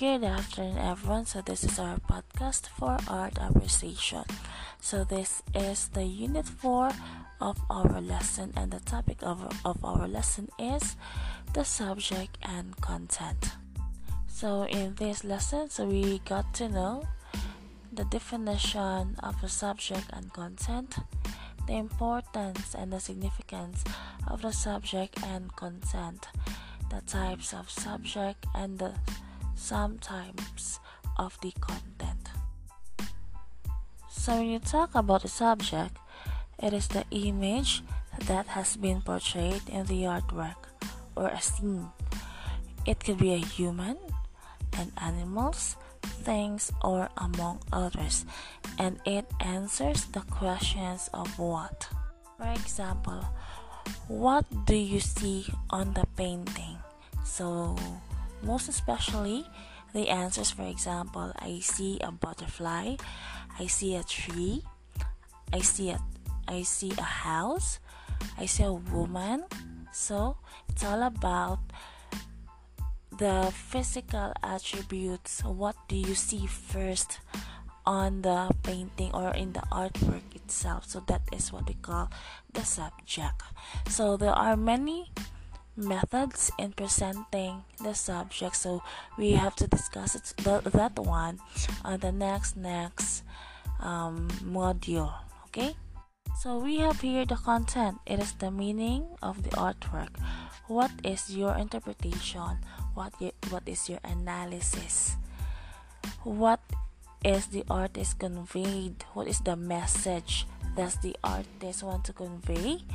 Good afternoon, everyone. So, this is our podcast for art appreciation. So, this is the unit 4 of our lesson, and the topic of, of our lesson is the subject and content. So, in this lesson, so we got to know the definition of the subject and content, the importance and the significance of the subject and content, the types of subject, and the some types of the content. So, when you talk about the subject, it is the image that has been portrayed in the artwork or a scene. It could be a human, and animals, things, or among others, and it answers the questions of what. For example, what do you see on the painting? So, most especially, the answers, for example, I see a butterfly, I see a tree, I see a I see a house, I see a woman. So it's all about the physical attributes. What do you see first on the painting or in the artwork itself? So that is what we call the subject. So there are many methods in presenting the subject. So we have to discuss it, the, that one on the next next um, module okay? So we have here the content. It is the meaning of the artwork. What is your interpretation? What what is your analysis? What is the artist conveyed? What is the message does the artist want to convey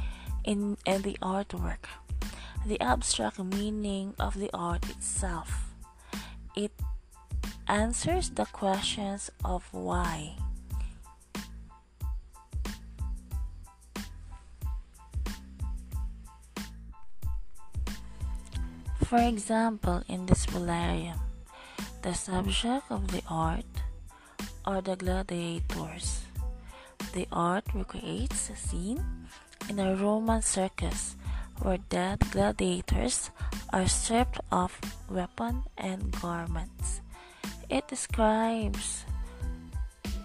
in, in the artwork the abstract meaning of the art itself. It answers the questions of why. For example, in this Spoliarium, the subject of the art are the gladiators. The art recreates a scene in a Roman circus where dead gladiators are stripped of weapon and garments. It describes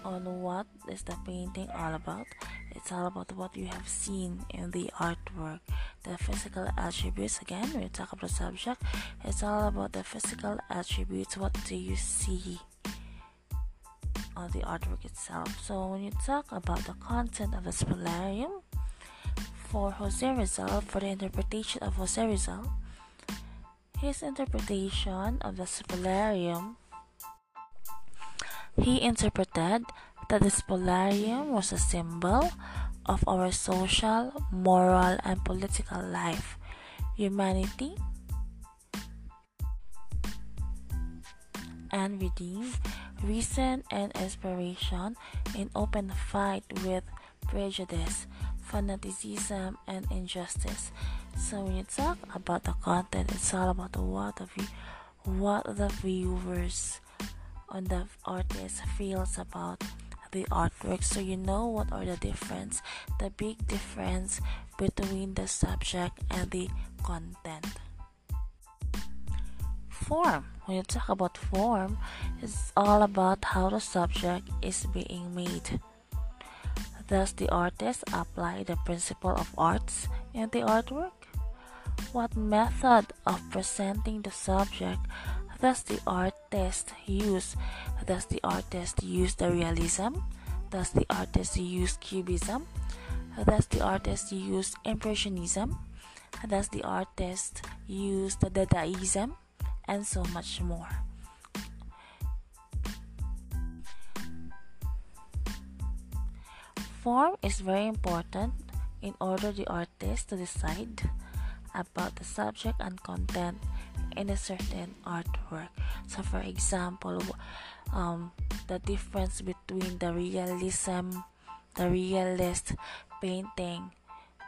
on what is the painting all about. It's all about what you have seen in the artwork. The physical attributes again, we talk about the subject. It's all about the physical attributes. What do you see on the artwork itself? So when you talk about the content of the Spoliarium, for Jose Rizal for the interpretation of Jose Rizal. His interpretation of the Spoliarium he interpreted that the Spoliarium was a symbol of our social, moral, and political life, humanity, and redeem, reason, and inspiration in open fight with prejudice, fanaticism, and injustice. So when you talk about the content, it's all about what the what the viewers on the artist feels about the artwork. So you know what are the difference the big difference between the subject and the content. Form. When you talk about form it's all about how the subject is being made does the artist apply the principle of arts in the artwork? What method of presenting the subject does the artist use? Does the artist use the realism? Does the artist use cubism? Does the artist use impressionism? Does the artist use the Dadaism? And so much more. Form is very important in order the artist to decide about the subject and content in a certain artwork. So, for example, um, the difference between the realism, the realist painting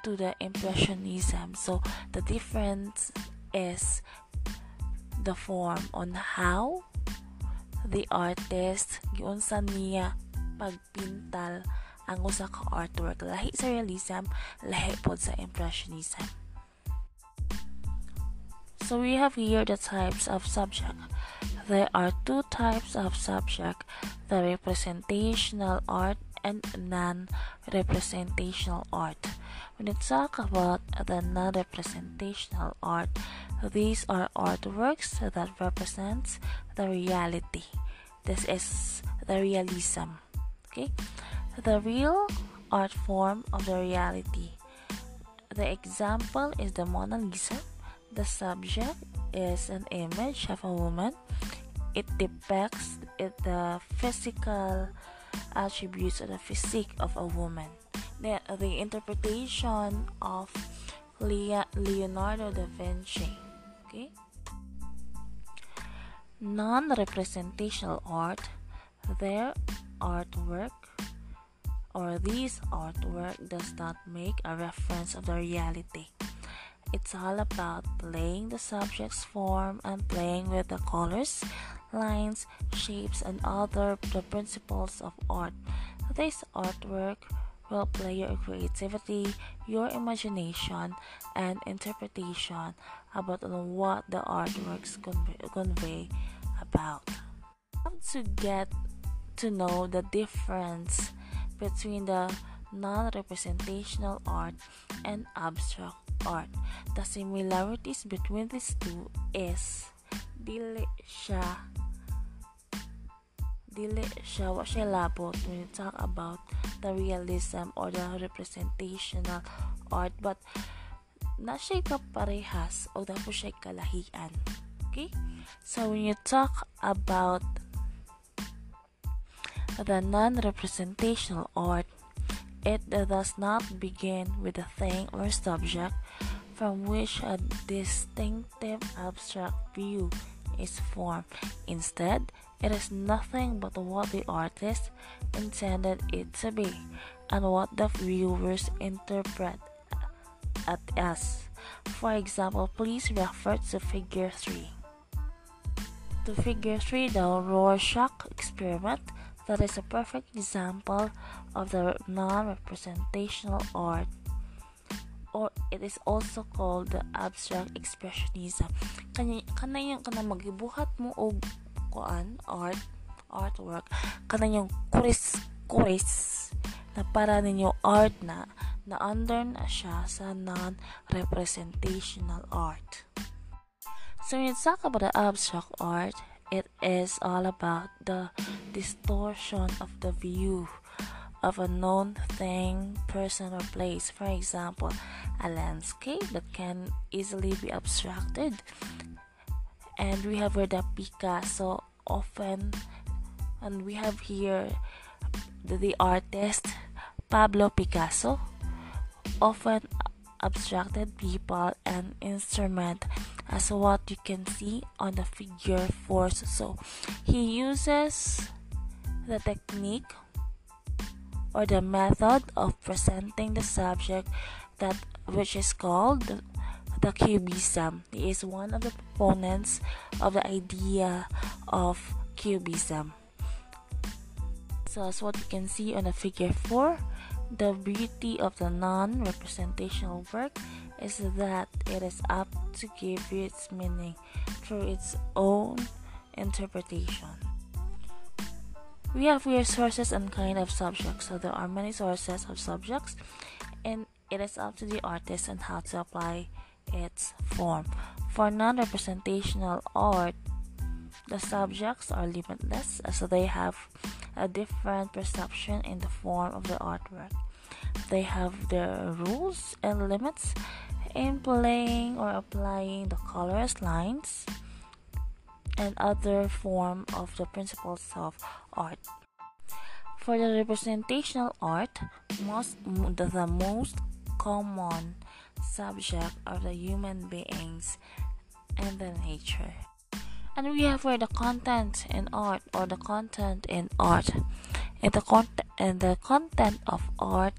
to the impressionism. So, the difference is the form on how the artist giunsa niya pagpintal ang usa ka artwork lahi sa realism lahi pod sa impressionism So we have here the types of subject. There are two types of subject, the representational art and non-representational art. When you talk about the non-representational art, these are artworks that represents the reality. This is the realism. Okay? The real art form of the reality. The example is the Mona Lisa. The subject is an image of a woman. It depicts the physical attributes of the physique of a woman. The, the interpretation of Leonardo da Vinci. Okay? Non representational art, their artwork or this artwork does not make a reference of the reality. It's all about playing the subject's form and playing with the colors, lines, shapes, and other the principles of art. This artwork will play your creativity, your imagination, and interpretation about what the artworks convey, about. To get to know the difference between the non-representational art and abstract art. The similarities between these two is dili siya dili siya wa siya labot when you talk about the realism or the representational art but na siya kaparehas o na siya kalahian okay so when you talk about the non-representational art, it does not begin with a thing or subject from which a distinctive abstract view is formed. Instead, it is nothing but what the artist intended it to be and what the viewers interpret it as. For example, please refer to figure 3. To figure 3, the Rorschach experiment that is a perfect example of the non-representational art or it is also called the abstract expressionism. Kanya kana yung kana magibuhat mo og kuan art artwork kana yung kuris kuris na para ninyo art na na under na siya sa non-representational art. So when you talk about the abstract art it is all about the distortion of the view of a known thing, person, or place. For example, a landscape that can easily be abstracted. And we have here the Picasso often, and we have here the, the artist Pablo Picasso often abstracted people and instrument as what you can see on the figure 4 so he uses the technique or the method of presenting the subject that which is called the, cubism he is one of the proponents of the idea of cubism so as what you can see on the figure 4 the beauty of the non representational work is that it is up to give its meaning through its own interpretation. We have here sources and kind of subjects, so there are many sources of subjects, and it is up to the artist and how to apply its form. For non representational art, the subjects are limitless, so they have a different perception in the form of the artwork. They have their rules and limits in playing or applying the colors, lines, and other form of the principles of art. For the representational art, most the, most common subject are the human beings and the nature. And we have where the content in art or the content in art. In the, con- in the content of art,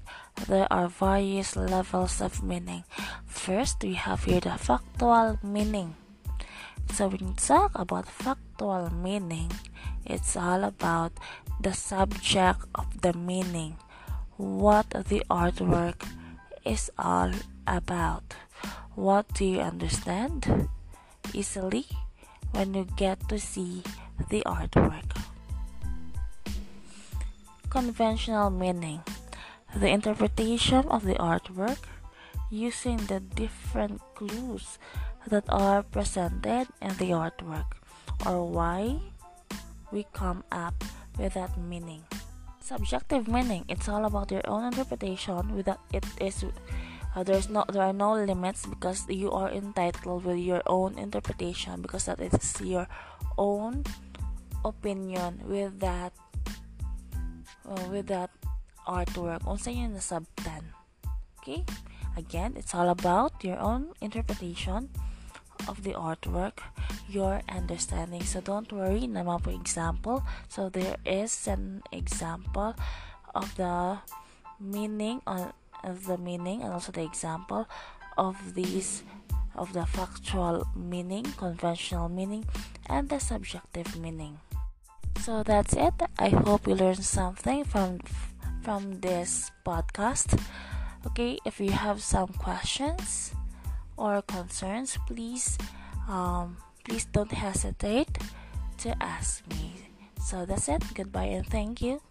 there are various levels of meaning. First, we have here the factual meaning. So, when you talk about factual meaning, it's all about the subject of the meaning, what the artwork is all about. What do you understand? easily when you get to see the artwork. Conventional meaning the interpretation of the artwork using the different clues that are presented in the artwork or why we come up with that meaning. Subjective meaning it's all about your own interpretation without it is uh, there's no there are no limits because you are entitled with your own interpretation because that is your own opinion with that uh, with that artwork. Unsa yun na subtan okay? Again it's all about your own interpretation of the artwork your understanding so don't worry naman po example so there is an example of the meaning on of the meaning and also the example of these of the factual meaning, conventional meaning, and the subjective meaning. So that's it. I hope you learned something from from this podcast. Okay, if you have some questions or concerns, please um, please don't hesitate to ask me. So that's it. Goodbye and thank you.